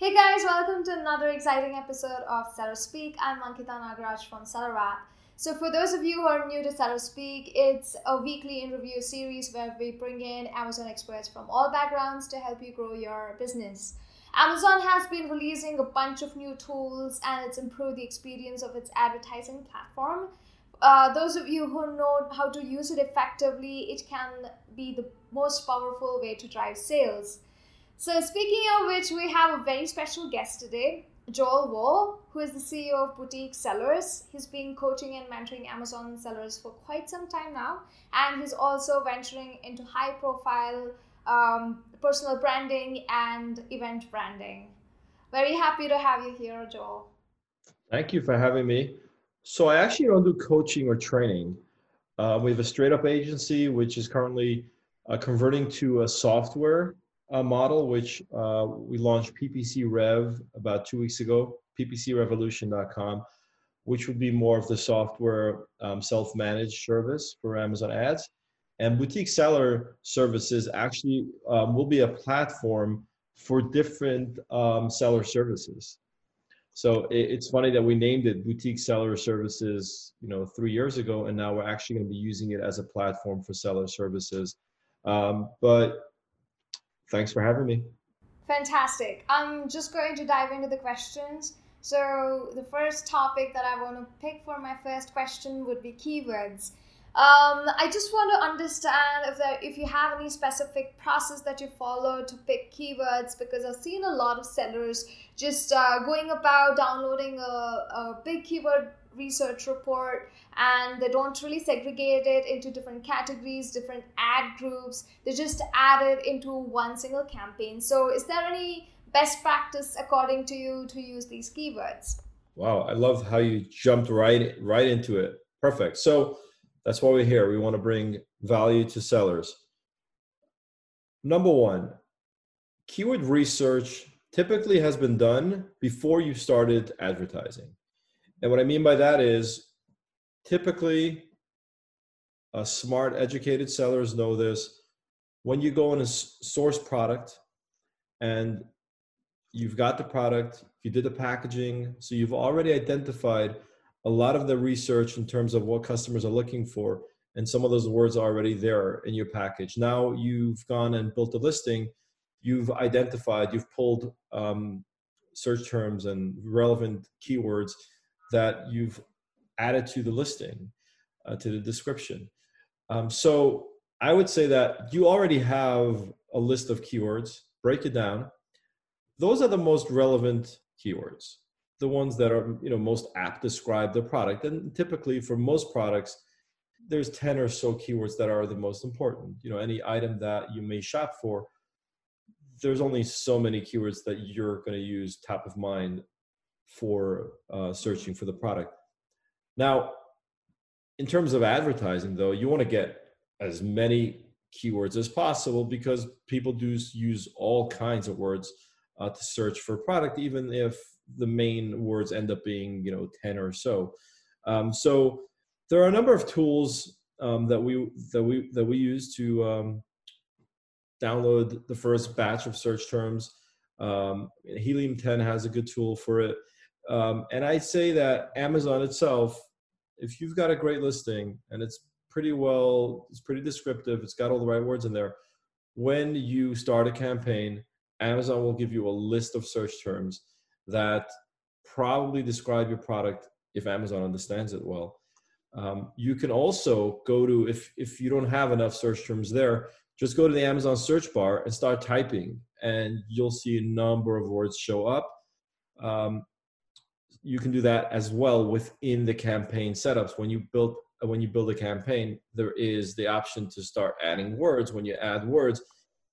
Hey guys, welcome to another exciting episode of SellerSpeak. I'm Ankita Nagaraj from SellerApp. So, for those of you who are new to SellerSpeak, it's a weekly interview series where we bring in Amazon experts from all backgrounds to help you grow your business. Amazon has been releasing a bunch of new tools and it's improved the experience of its advertising platform. Uh, those of you who know how to use it effectively, it can be the most powerful way to drive sales. So, speaking of which, we have a very special guest today, Joel Wolh, who is the CEO of Boutique Sellers. He's been coaching and mentoring Amazon sellers for quite some time now, and he's also venturing into high profile um, personal branding and event branding. Very happy to have you here, Joel. Thank you for having me. So, I actually don't do coaching or training. Uh, we have a straight up agency, which is currently uh, converting to a software uh, model, which uh, we launched PPC Rev about two weeks ago, ppcrevolution.com, which would be more of the software um, self-managed service for Amazon ads. And boutique seller services actually um, will be a platform for different um, seller services. So it, it's funny that we named it boutique seller services, you know, three years ago, and now we're actually going to be using it as a platform for seller services. Um, but thanks for having me. Fantastic. I'm just going to dive into the questions. So, the first topic that I want to pick for my first question would be keywords. Um, I just want to understand if there, if you have any specific process that you follow to pick keywords because I've seen a lot of sellers just uh, going about downloading a, a big keyword research report and they don't really segregate it into different categories, different ad groups. They just add it into one single campaign. So, is there any best practice according to you to use these keywords? Wow, I love how you jumped right right into it. Perfect. So that's why we're here. We want to bring value to sellers. Number one, keyword research typically has been done before you started advertising. And what I mean by that is typically smart, educated sellers know this. When you go in a source product and you've got the product, you did the packaging, so you've already identified a lot of the research in terms of what customers are looking for, and some of those words are already there in your package. Now you've gone and built a listing, you've identified, you've pulled um, search terms and relevant keywords that you've added to the listing, uh, to the description. Um, so I would say that you already have a list of keywords, break it down. Those are the most relevant keywords, the ones that are you know most apt describe the product. And typically for most products, there's 10 or so keywords that are the most important. You know, any item that you may shop for, there's only so many keywords that you're going to use top of mind for uh, searching for the product. Now, in terms of advertising, though, you want to get as many keywords as possible because people do use all kinds of words uh, to search for a product, even if the main words end up being, you know, 10 or so. Um, so there are a number of tools um, that we that we that we use to um, download the first batch of search terms. Um, Helium 10 has a good tool for it. Um, and I'd say that Amazon itself, if you've got a great listing and it's pretty well, it's pretty descriptive, it's got all the right words in there. When you start a campaign, Amazon will give you a list of search terms that probably describe your product if Amazon understands it well. Um, you can also go to if if you don't have enough search terms there, just go to the Amazon search bar and start typing, and you'll see a number of words show up. Um, you can do that as well within the campaign setups. When you build when you build a campaign, there is the option to start adding words. When you add words,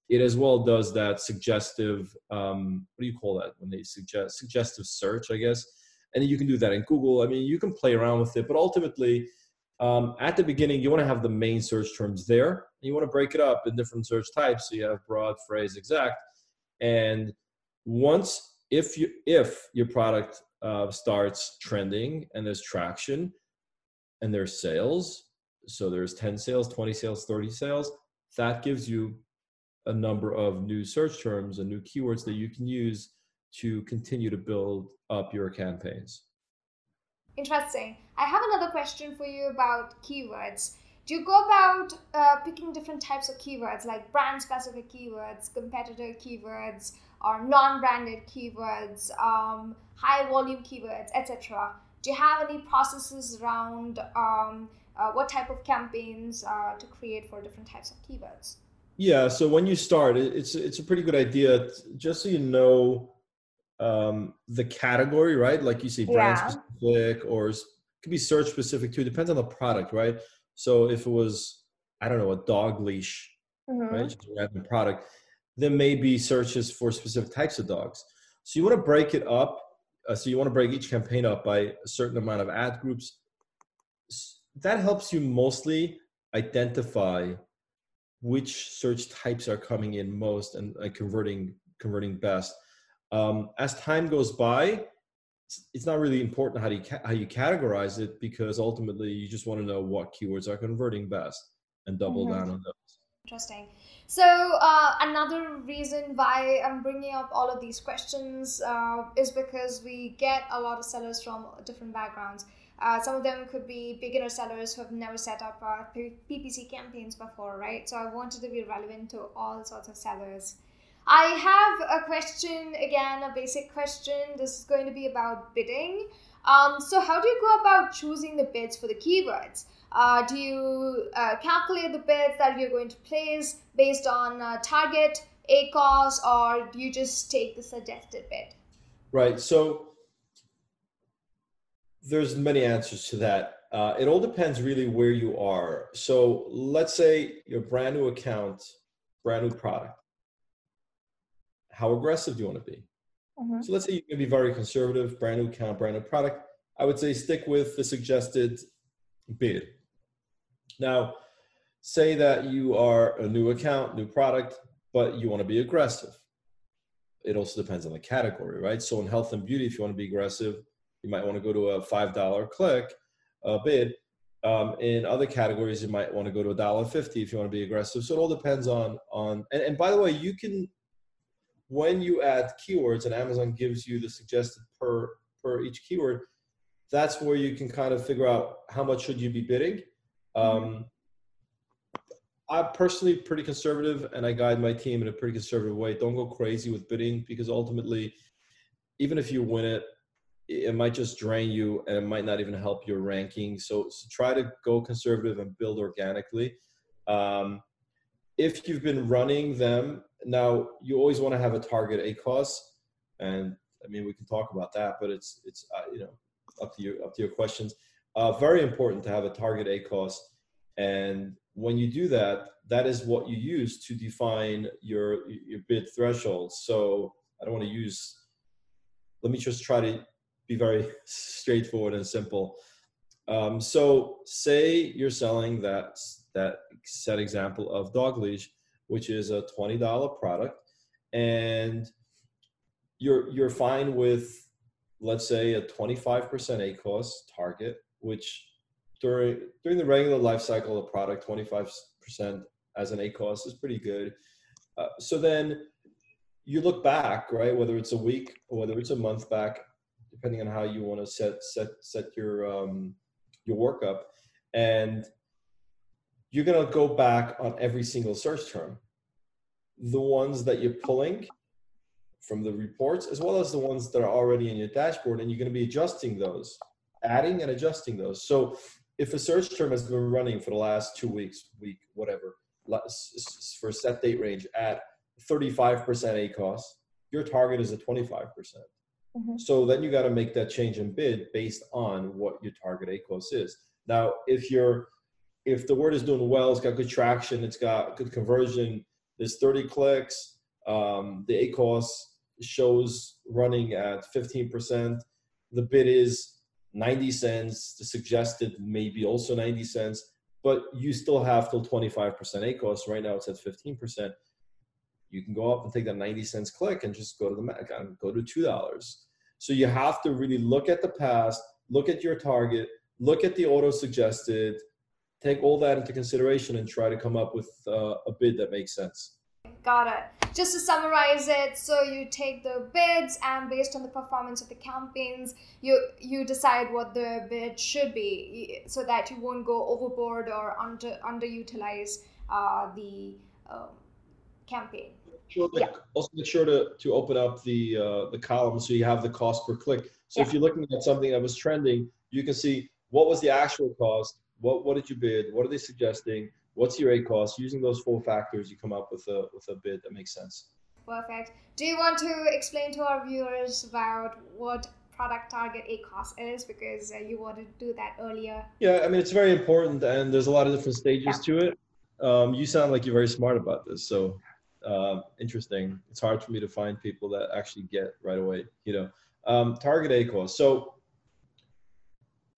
it as well does that suggestive um, what do you call that when they suggest suggestive search, I guess. And you can do that in Google. I mean, you can play around with it, but ultimately, um, at the beginning, you want to have the main search terms there. And You want to break it up in different search types, so you have broad, phrase, exact. And once, if you if your product uh, starts trending and there's traction and there's sales so there's 10 sales 20 sales 30 sales that gives you a number of new search terms and new keywords that you can use to continue to build up your campaigns. Interesting. I have another question for you about keywords. Do you go about uh, picking different types of keywords, like brand specific keywords, competitor keywords, or non branded keywords, um, high volume keywords, etc.? Do you have any processes around um, uh, what type of campaigns uh, to create for different types of keywords? Yeah, so when you start, it's it's a pretty good idea just so you know um, the category, right? Like you say, brand yeah. specific or it could be search specific too. It depends on the product, right? So if it was, I don't know, a dog leash, mm-hmm. right, just a random product, there may be searches for specific types of dogs. So you want to break it up. Uh, so you want to break each campaign up by a certain amount of ad groups. That helps you mostly identify which search types are coming in most and, and converting converting best. Um, as time goes by, it's not really important how you how you categorize it because ultimately you just want to know what keywords are converting best and double mm-hmm. down on those. Interesting. So uh, another reason why I'm bringing up all of these questions uh, is because we get a lot of sellers from different backgrounds. Uh, some of them could be beginner sellers who have never set up uh, PPC campaigns before, right? So I wanted to be relevant to all sorts of sellers. I have a question again, a basic question. This is going to be about bidding. Um, so, how do you go about choosing the bids for the keywords? Uh, do you uh, calculate the bids that you're going to place based on uh, target, ACOS, or do you just take the suggested bid? Right. So, there's many answers to that. Uh, it all depends really where you are. So, let's say your brand new account, brand new product how aggressive do you want to be? Mm-hmm. So let's say you can be very conservative, brand new account, brand new product. I would say stick with the suggested bid. Now, say that you are a new account, new product, but you want to be aggressive. It also depends on the category, right? So in health and beauty, if you want to be aggressive, you might want to go to a five dollar click uh, bid. Um, in other categories, you might want to go to a dollar fifty if you want to be aggressive. So it all depends on on. And, and by the way, you can when you add keywords and Amazon gives you the suggested per per each keyword, that's where you can kind of figure out how much should you be bidding. Um, I'm personally pretty conservative, and I guide my team in a pretty conservative way. Don't go crazy with bidding because ultimately, even if you win it, it might just drain you, and it might not even help your ranking. So, so try to go conservative and build organically. Um, if you've been running them now, you always want to have a target A ACOS, and I mean we can talk about that, but it's it's uh, you know up to you up to your questions. Uh, very important to have a target ACOS, and when you do that, that is what you use to define your your bid threshold. So I don't want to use. Let me just try to be very straightforward and simple. Um, so say you're selling that that set example of dog leash which is a $20 product and you're you're fine with let's say a 25% ACOS target which during during the regular life cycle of the product 25% as an ACOS is pretty good. Uh, so then you look back right whether it's a week or whether it's a month back depending on how you want to set set set your um, your workup and you're to go back on every single search term. The ones that you're pulling from the reports, as well as the ones that are already in your dashboard, and you're to be adjusting those, adding and adjusting those. So if a search term has been running for the last two weeks, week, whatever, for set date range at 35% ACOS, your target is at 25%. percent mm-hmm. So then you got to make that change in bid based on what your target ACOS is. Now, if you're if the word is doing well, it's got good traction, it's got good conversion, there's 30 clicks, um, the ACOS shows running at 15%, the bid is 90 cents, the suggested maybe also 90 cents, but you still have till 25% ACOS. Right now it's at 15%. You can go up and take that 90 cents click and just go to the Mac and go to $2. So you have to really look at the past, look at your target, look at the auto suggested, take all that into consideration and try to come up with uh, a bid that makes sense. Got it. Just to summarize it, so you take the bids and based on the performance of the campaigns, you you decide what the bid should be, so that you won't go overboard or under underutilize uh, the um, campaign. Sure, yeah. Also, make sure to, to open up the uh, the column so you have the cost per click. So yeah. if you're looking at something that was trending, you can see what was the actual cost, what what did you bid, what are they suggesting, what's your ACOS. Using those four factors, you come up with a with a bid that makes sense. Perfect. Do you want to explain to our viewers about what product target ACOS is because uh, you wanted to do that earlier. Yeah, I mean it's very important, and there's a lot of different stages yeah. to it. Um, you sound like you're very smart about this, so uh, interesting. It's hard for me to find people that actually get right away. You know, um, target ACOS. So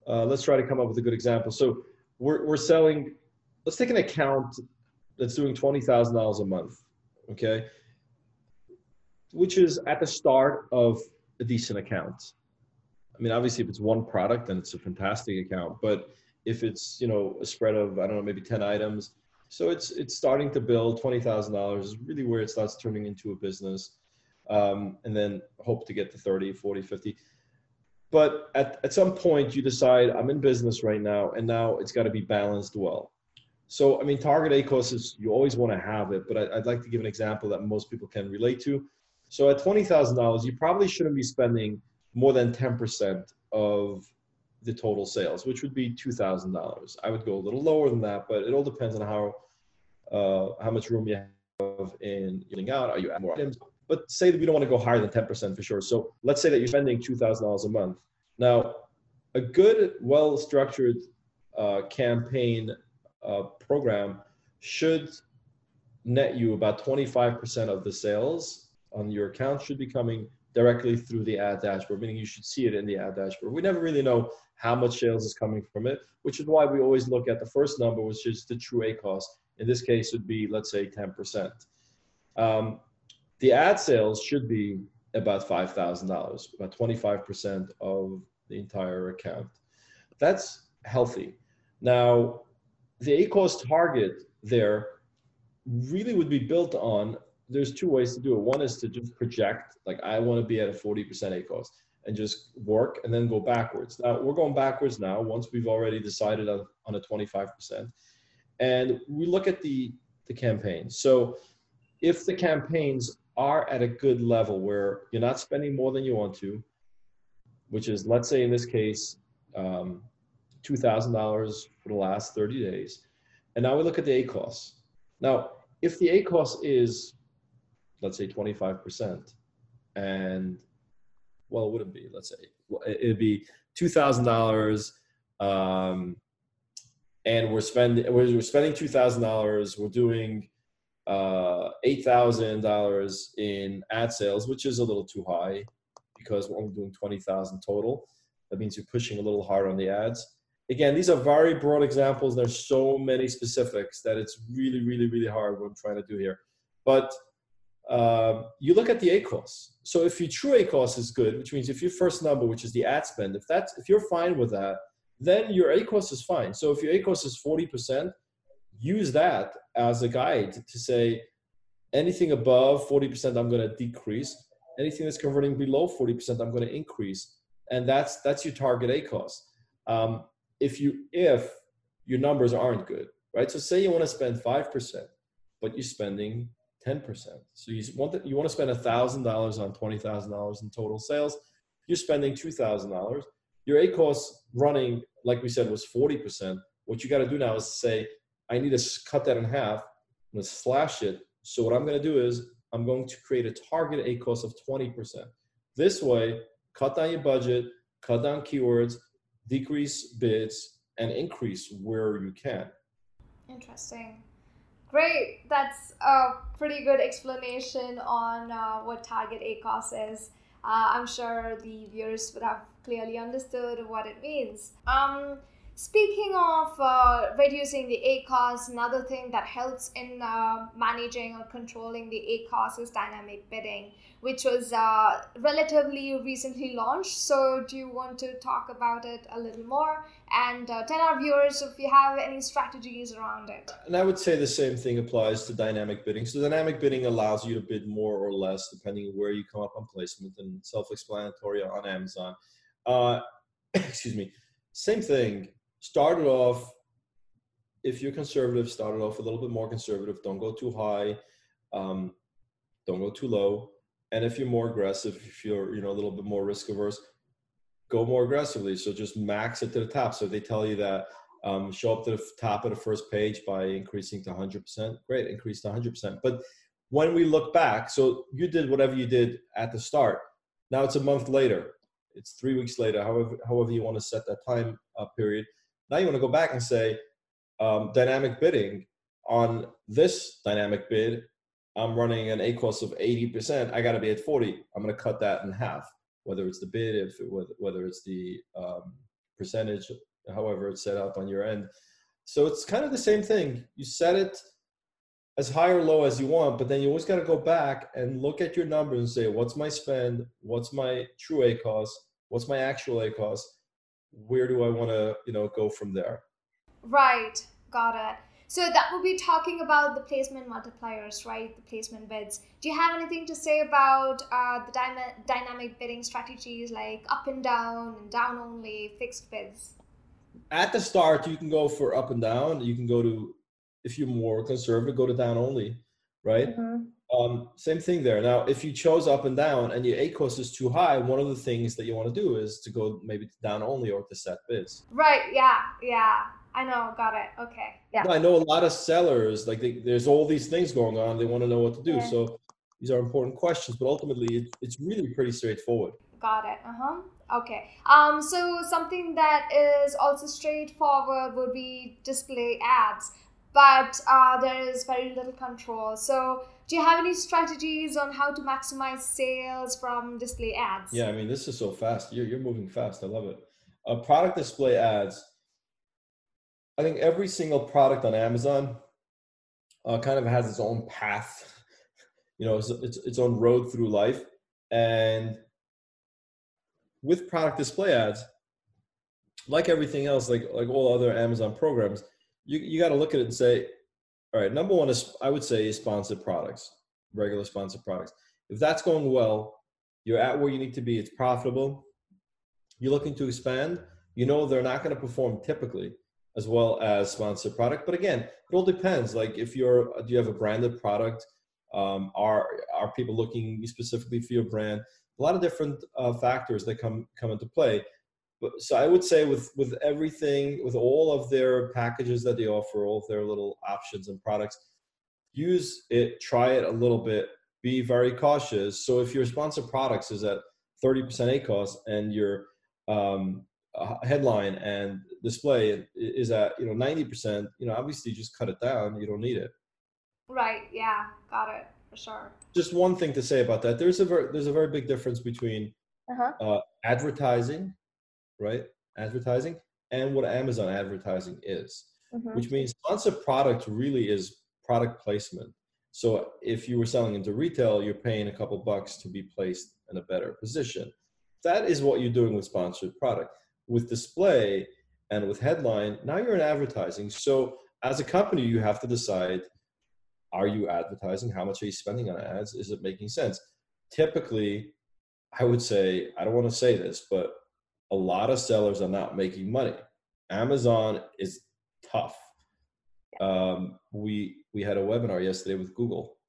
uh, let's try to come up with a good example. So we're we're selling. Let's take an account that's doing twenty thousand dollars a month. Okay, which is at the start of a decent account. I mean, obviously, if it's one product, then it's a fantastic account. But if it's you know a spread of I don't know maybe ten items, so it's it's starting to build. Twenty thousand dollars is really where it starts turning into a business, um, and then hope to get to 30, 40, 50. But at, at some point, you decide I'm in business right now, and now it's got to be balanced well. So I mean, target ACOS is you always want to have it, but I, I'd like to give an example that most people can relate to. So at twenty thousand dollars, you probably shouldn't be spending more than ten percent of the total sales, which would be two thousand dollars. I would go a little lower than that, but it all depends on how uh, how much room you have in getting out. Are you adding more items? But say that we don't want to go higher than ten percent for sure. So let's say that you're spending two thousand dollars a month. Now, a good, well-structured uh, campaign uh, program should net you about 25% of the sales on your account should be coming directly through the ad dashboard, meaning you should see it in the ad dashboard. We never really know how much sales is coming from it, which is why we always look at the first number, which is the true ACOS. In this case, would be, let's say, 10%. Um, the ad sales should be about $5,000, about 25% of the entire account. That's healthy. Now, the ACOS target there really would be built on there's two ways to do it. One is to just project, like I want to be at a 40% ACOS and just work and then go backwards. Now we're going backwards now once we've already decided on, on a 25%. And we look at the, the campaigns. So if the campaigns are at a good level where you're not spending more than you want to, which is, let's say in this case, um, $2,000 for the last 30 days. And now we look at the ACOS. Now, if the ACOS is let's say 25%. And well, it wouldn't be, let's say, it'd be $2,000. Um, and we're spending, we're spending $2,000. We're doing uh, $8,000 in ad sales, which is a little too high because we're only doing 20,000 total. That means you're pushing a little hard on the ads. Again, these are very broad examples. There's so many specifics that it's really, really, really hard what I'm trying to do here. But um, you look at the ACOS. So if your true ACOS is good, which means if your first number, which is the ad spend, if that's if you're fine with that, then your ACOS is fine. So if your ACOS is 40%, use that as a guide to say anything above 40% I'm going to decrease. Anything that's converting below 40% I'm going to increase. And that's that's your target ACOS. Um, if you if your numbers aren't good, right? So say you want to spend 5%, but you're spending 10%. So you want to, you want to spend $1,000 on $20,000 in total sales. You're spending $2,000. Your ACOS running, like we said, was 40%. What you got to do now is say, I need to cut that in half. I'm going to slash it. So what I'm going to do is I'm going to create a target ACOS of 20%. This way, cut down your budget, cut down keywords, decrease bids, and increase where you can. Interesting. Great. That's a pretty good explanation on uh, what target ACOS is. Uh, I'm sure the viewers would have clearly understood what it means. Um, Speaking of uh, reducing the ACOS, another thing that helps in uh, managing or controlling the ACOS is dynamic bidding, which was uh, relatively recently launched. So, do you want to talk about it a little more and uh, tell our viewers if you have any strategies around it? And I would say the same thing applies to dynamic bidding. So, dynamic bidding allows you to bid more or less depending on where you come up on placement and self explanatory on Amazon. Uh, excuse me. Same thing started off if you're conservative started off a little bit more conservative. Don't go too high um, don't go too low. And if you're more aggressive if you're you know a little bit more risk averse go more aggressively. So just max it to the top. So if they tell you that um, show up to the top of the first page by increasing to 100% great increase to 100% but when we look back so you did whatever you did at the start. Now it's a month later. It's three weeks later however however you want to set that time uh, period now you want to go back and say, um, dynamic bidding on this dynamic bid, I'm running an ACOS of 80%. I got to be at 40. I'm going to cut that in half, whether it's the bid, if whether it's the um, percentage, however it's set up on your end. So it's kind of the same thing. You set it as high or low as you want, but then you always got to go back and look at your numbers and say, what's my spend? What's my true ACOS? What's my actual ACOS? Where do I want to, you know, go from there? Right, got it. So that would be talking about the placement multipliers, right? The placement bids. Do you have anything to say about uh, the dyna- dynamic bidding strategies like up and down and down only, fixed bids? At the start, you can go for up and down. You can go to, if you're more conservative, go to down only, right? Mm-hmm. Um, same thing there. Now, if you chose up and down and your ACOS is too high, one of the things that you want to do is to go maybe down only or to set bids. Right. Yeah. Yeah. I know. Got it. Okay. Yeah. I know a lot of sellers, like they, there's all these things going on. They want to know what to do. Yeah. So these are important questions, but ultimately it, it's really pretty straightforward. Got it. Uh huh. Okay. Um. So something that is also straightforward would be display ads, but uh, there is very little control. So do you have any strategies on how to maximize sales from display ads? Yeah, I mean, this is so fast. You're, you're moving fast. I love it. Uh, product display ads. I think every single product on Amazon uh, kind of has its own path, you know, it's, it's its own road through life. And with product display ads, like everything else, like like all other Amazon programs, you you got to look at it and say, all right, number one is I would say is sponsored products, regular sponsored products. If that's going well, you're at where you need to be, it's profitable, you're looking to expand, you know they're not going to perform typically as well as sponsored product. But again, it all depends. Like if you're do you have a branded product? Um, are are people looking specifically for your brand? A lot of different uh, factors that come come into play so I would say with with everything, with all of their packages that they offer, all of their little options and products, use it, try it a little bit, be very cautious. So if your sponsored products is at 30% ACOS and your um, headline and display is at you know 90%, you know obviously just cut it down. You don't need it. Right. Yeah. Got it. For sure. Just one thing to say about that. There's a very, there's a very big difference between uh-huh. uh, advertising right? Advertising and what Amazon advertising is, mm-hmm. which means sponsored product really is product placement. So if you were selling into retail, you're paying a couple bucks to be placed in a better position. That is what you're doing with sponsored product. With display and with headline, now you're in advertising. So as a company, you have to decide are you advertising? How much are you spending on ads? Is it making sense? Typically, I would say, I don't want to say this, but a lot of sellers are not making money. Amazon is tough. Um, we we had a webinar yesterday with Google.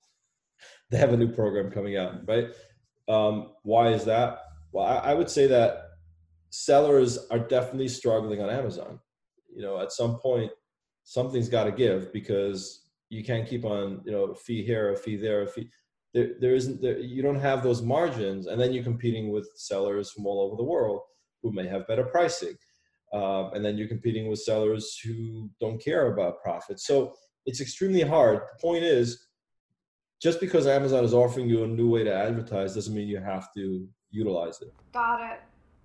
They have a new program coming out, right? Um, why is that? Well, I, I would say that sellers are definitely struggling on Amazon. You know, at some point, something's got to give because you can't keep on, you know, a fee here, a fee there, a fee. There, there isn't. There, you don't have those margins, and then you're competing with sellers from all over the world who may have better pricing. Um, and then you're competing with sellers who don't care about profit. So it's extremely hard. The point is, just because Amazon is offering you a new way to advertise doesn't mean you have to utilize it. Got it.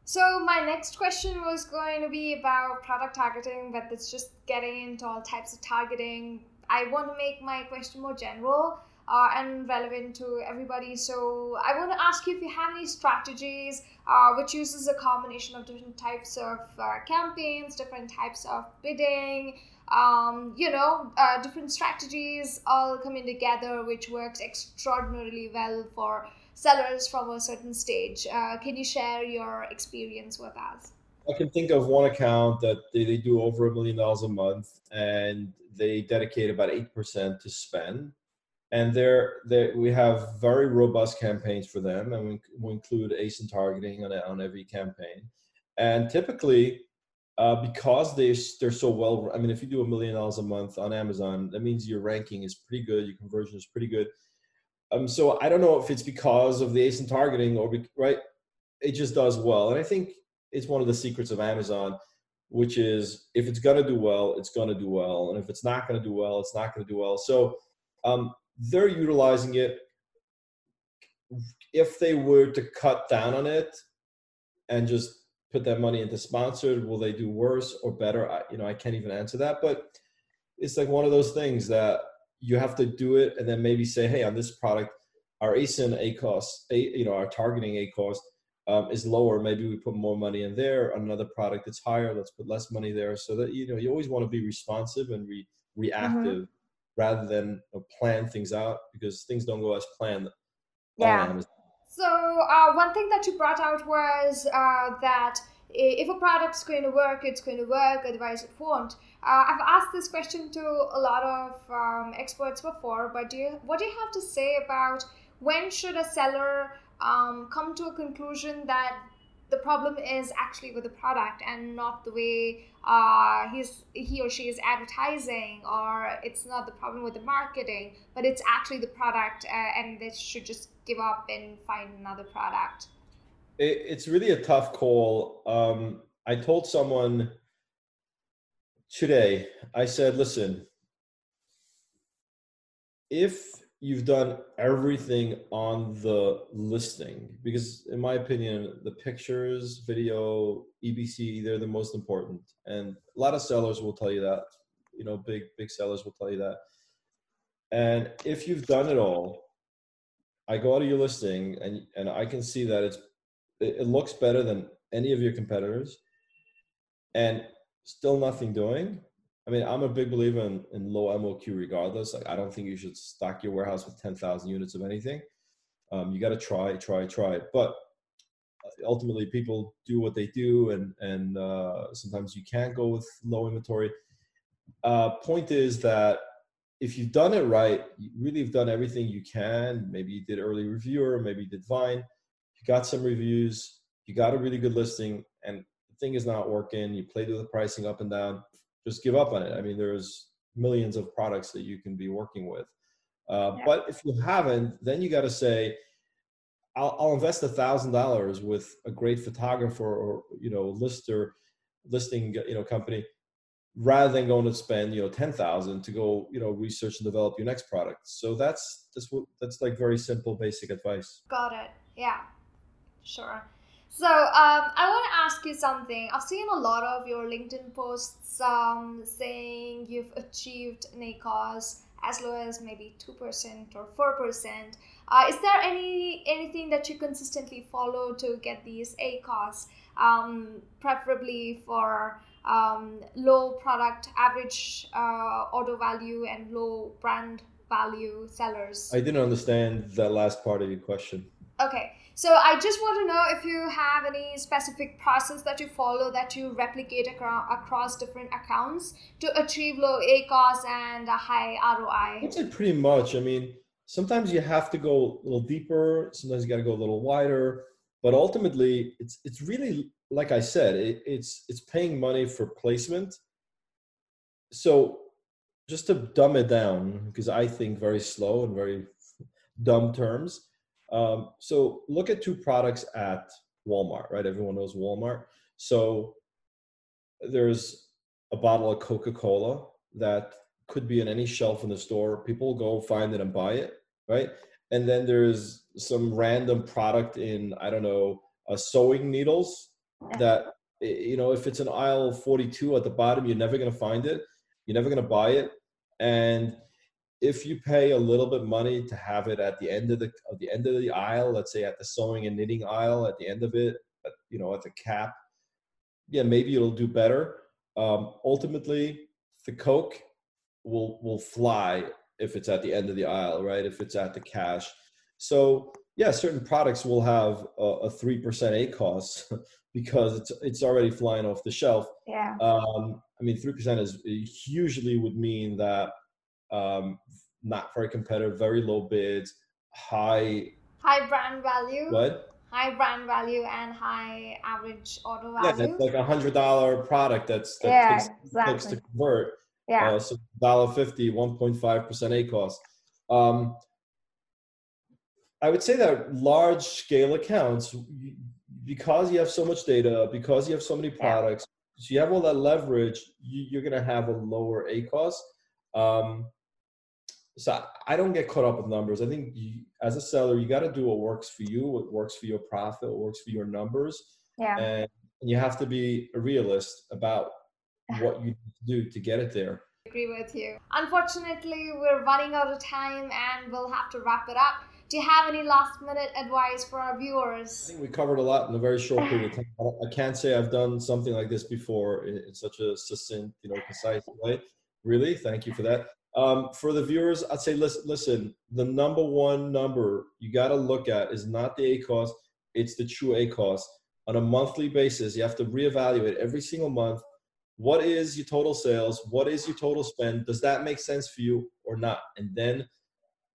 So my next question was going to be about product targeting, but it's just getting into all types of targeting. I want to make my question more general uh, and relevant to everybody. So I want to ask you if you have any strategies uh, which uses a combination of different types of uh, campaigns, different types of bidding, um, you know, uh, different strategies all coming together, which works extraordinarily well for sellers from a certain stage. Uh, can you share your experience with us? I can think of one account that they, they do over a million dollars a month and they dedicate about 8% to spend. And there, we have very robust campaigns for them, and we, we include ASIN targeting on, on every campaign. And typically, uh, because they they're so well. I mean, if you do a million dollars a month on Amazon, that means your ranking is pretty good, your conversion is pretty good. Um, so I don't know if it's because of the ASIN targeting or be, right, it just does well, and I think it's one of the secrets of Amazon, which is if it's gonna do well, it's gonna do well, and if it's not gonna do well, it's not gonna do well. So um, they're utilizing it. If they were to cut down on it and just put that money into sponsored, will they do worse or better? I, you know, I can't even answer that, but it's like one of those things that you have to do it and then maybe say, hey, on this product, our ASIN ACOS, a, you know, our targeting ACOS um, is lower. Maybe we put more money in there. On another product that's higher, let's put less money there. So that you know, you always want to be responsive and re- reactive mm-hmm. Rather than you know, plan things out because things don't go as planned. Yeah. So uh, one thing that you brought out was uh, that if a product's going to work, it's going to work. Otherwise, it won't. Uh, I've asked this question to a lot of um, experts before, but do you, what do you have to say about when should a seller um, come to a conclusion that the problem is actually with the product and not the way uh, he's he or she is advertising, or it's not the problem with the marketing, but it's actually the product, uh, and they should just give up and find another product. It, it's really a tough call. Um, I told someone today, I said, listen, if you've done everything on the listing, because in my opinion, the pictures, video, EBC, they're the most important. And a lot of sellers will tell you that, you know, big, big sellers will tell you that. And if you've done it all, I go out of your listing and, and I can see that it's, it looks better than any of your competitors. And still nothing doing. I mean, I'm a big believer in, in low MOQ regardless. Like, I don't think you should stock your warehouse with 10,000 units of anything. Um, you got to try, try, try. But uh, ultimately, people do what they do, and and uh, sometimes you can't go with low inventory. Uh, point is that if you've done it right, you really have done everything you can. Maybe you did early reviewer, maybe you did Vine. You got some reviews. You got a really good listing, and the thing is not working, you played with the pricing up and down, just give up on it. I mean, there's millions of products that you can be working with. Uh, yeah. But if you haven't, then you got to say, I'll, I'll invest a thousand dollars with a great photographer or you know lister listing you know company rather than going to spend you know 10,000 to go you know research and develop your next product so that's that's what that's like very simple basic advice got it yeah sure so um, I want to ask you something. I've seen a lot of your LinkedIn posts um, saying you've achieved an ACOS as low as maybe two percent or four percent. Uh, is there any anything that you consistently follow to get these ACOS, um, preferably for um, low product average uh, order value and low brand value sellers? I didn't understand that last part of your question. Okay. So I just want to know if you have any specific process that you follow that you replicate acro- across different accounts to achieve low ACOS and a high ROI. It pretty much. I mean, sometimes you have to go a little deeper. Sometimes you got to go a little wider. But ultimately, it's it's really like I said, it, it's it's paying money for placement. So just to dumb it down, because I think very slow and very dumb terms um, so look at two products at Walmart, right? Everyone knows Walmart. So there's a bottle of Coca-Cola that could be in any shelf in the store. People go find it and buy it, right? And then there's some random product in, I don't know, uh, sewing needles that you know if it's an aisle 42 at the bottom you're never going to find it you're never going to buy it and if you pay a little bit money to have it at the end of the of the end of the aisle let's say at the sewing and knitting aisle at the end of it at, you know at the cap yeah maybe it'll do better um, ultimately the coke will will fly if it's at the end of the aisle right if it's at the cash so yeah certain products will have a three percent ACOS because it's it's already flying off the shelf. Yeah. Um, I mean, three percent is usually would mean that um, not very competitive, very low bids, high high brand value. What? High brand value and high average order value. Yeah, it's like a hundred dollar product that's that yeah, takes, exactly. takes to convert. Yeah. Uh, so dollar fifty, one point five percent ACOS. Um, I would say that large scale accounts, because you have so much data, because you have so many products, yeah. so you have all that leverage, you, are going to have a lower ACOS. Um, so I don't get caught up with numbers. I think you, as a seller, you got to do what works for you, what works for your profit, what works for your numbers. Yeah. And you have to be a realist about what you do to get it there. I agree with you. Unfortunately, we're running out of time and we'll have to wrap it up. Do you have any last minute advice for our viewers? I think we covered a lot in a very short period of time. I can't say I've done something like this before in, in such a succinct, you know, concise way. Really, thank you for that. Um, for the viewers, I'd say listen, listen. The number one number you got to look at is not the A ACOS; it's the true A ACOS. On a monthly basis, you have to reevaluate every single month. What is your total sales? What is your total spend? Does that make sense for you or not? And then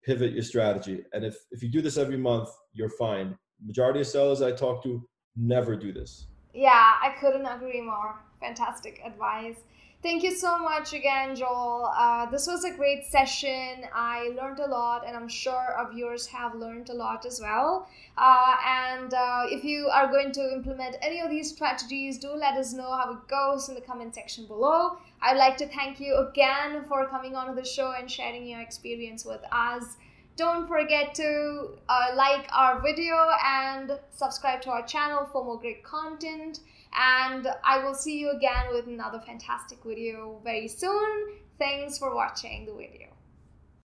pivot your strategy. And if, if you do this every month, you're fine. Majority of sellers I talk to never do this. Yeah, I couldn't agree more. Fantastic advice. Thank you so much again, Joel. Uh, this was a great session. I learned a lot, and I'm sure our viewers have learned a lot as well. Uh, and uh, if you are going to implement any of these strategies, do let us know how it goes in the comment section below. I'd like to thank you again for coming on the show and sharing your experience with us. Don't forget to uh, like our video and subscribe to our channel for more great content. And I will see you again with another fantastic video very soon. Thanks for watching the video.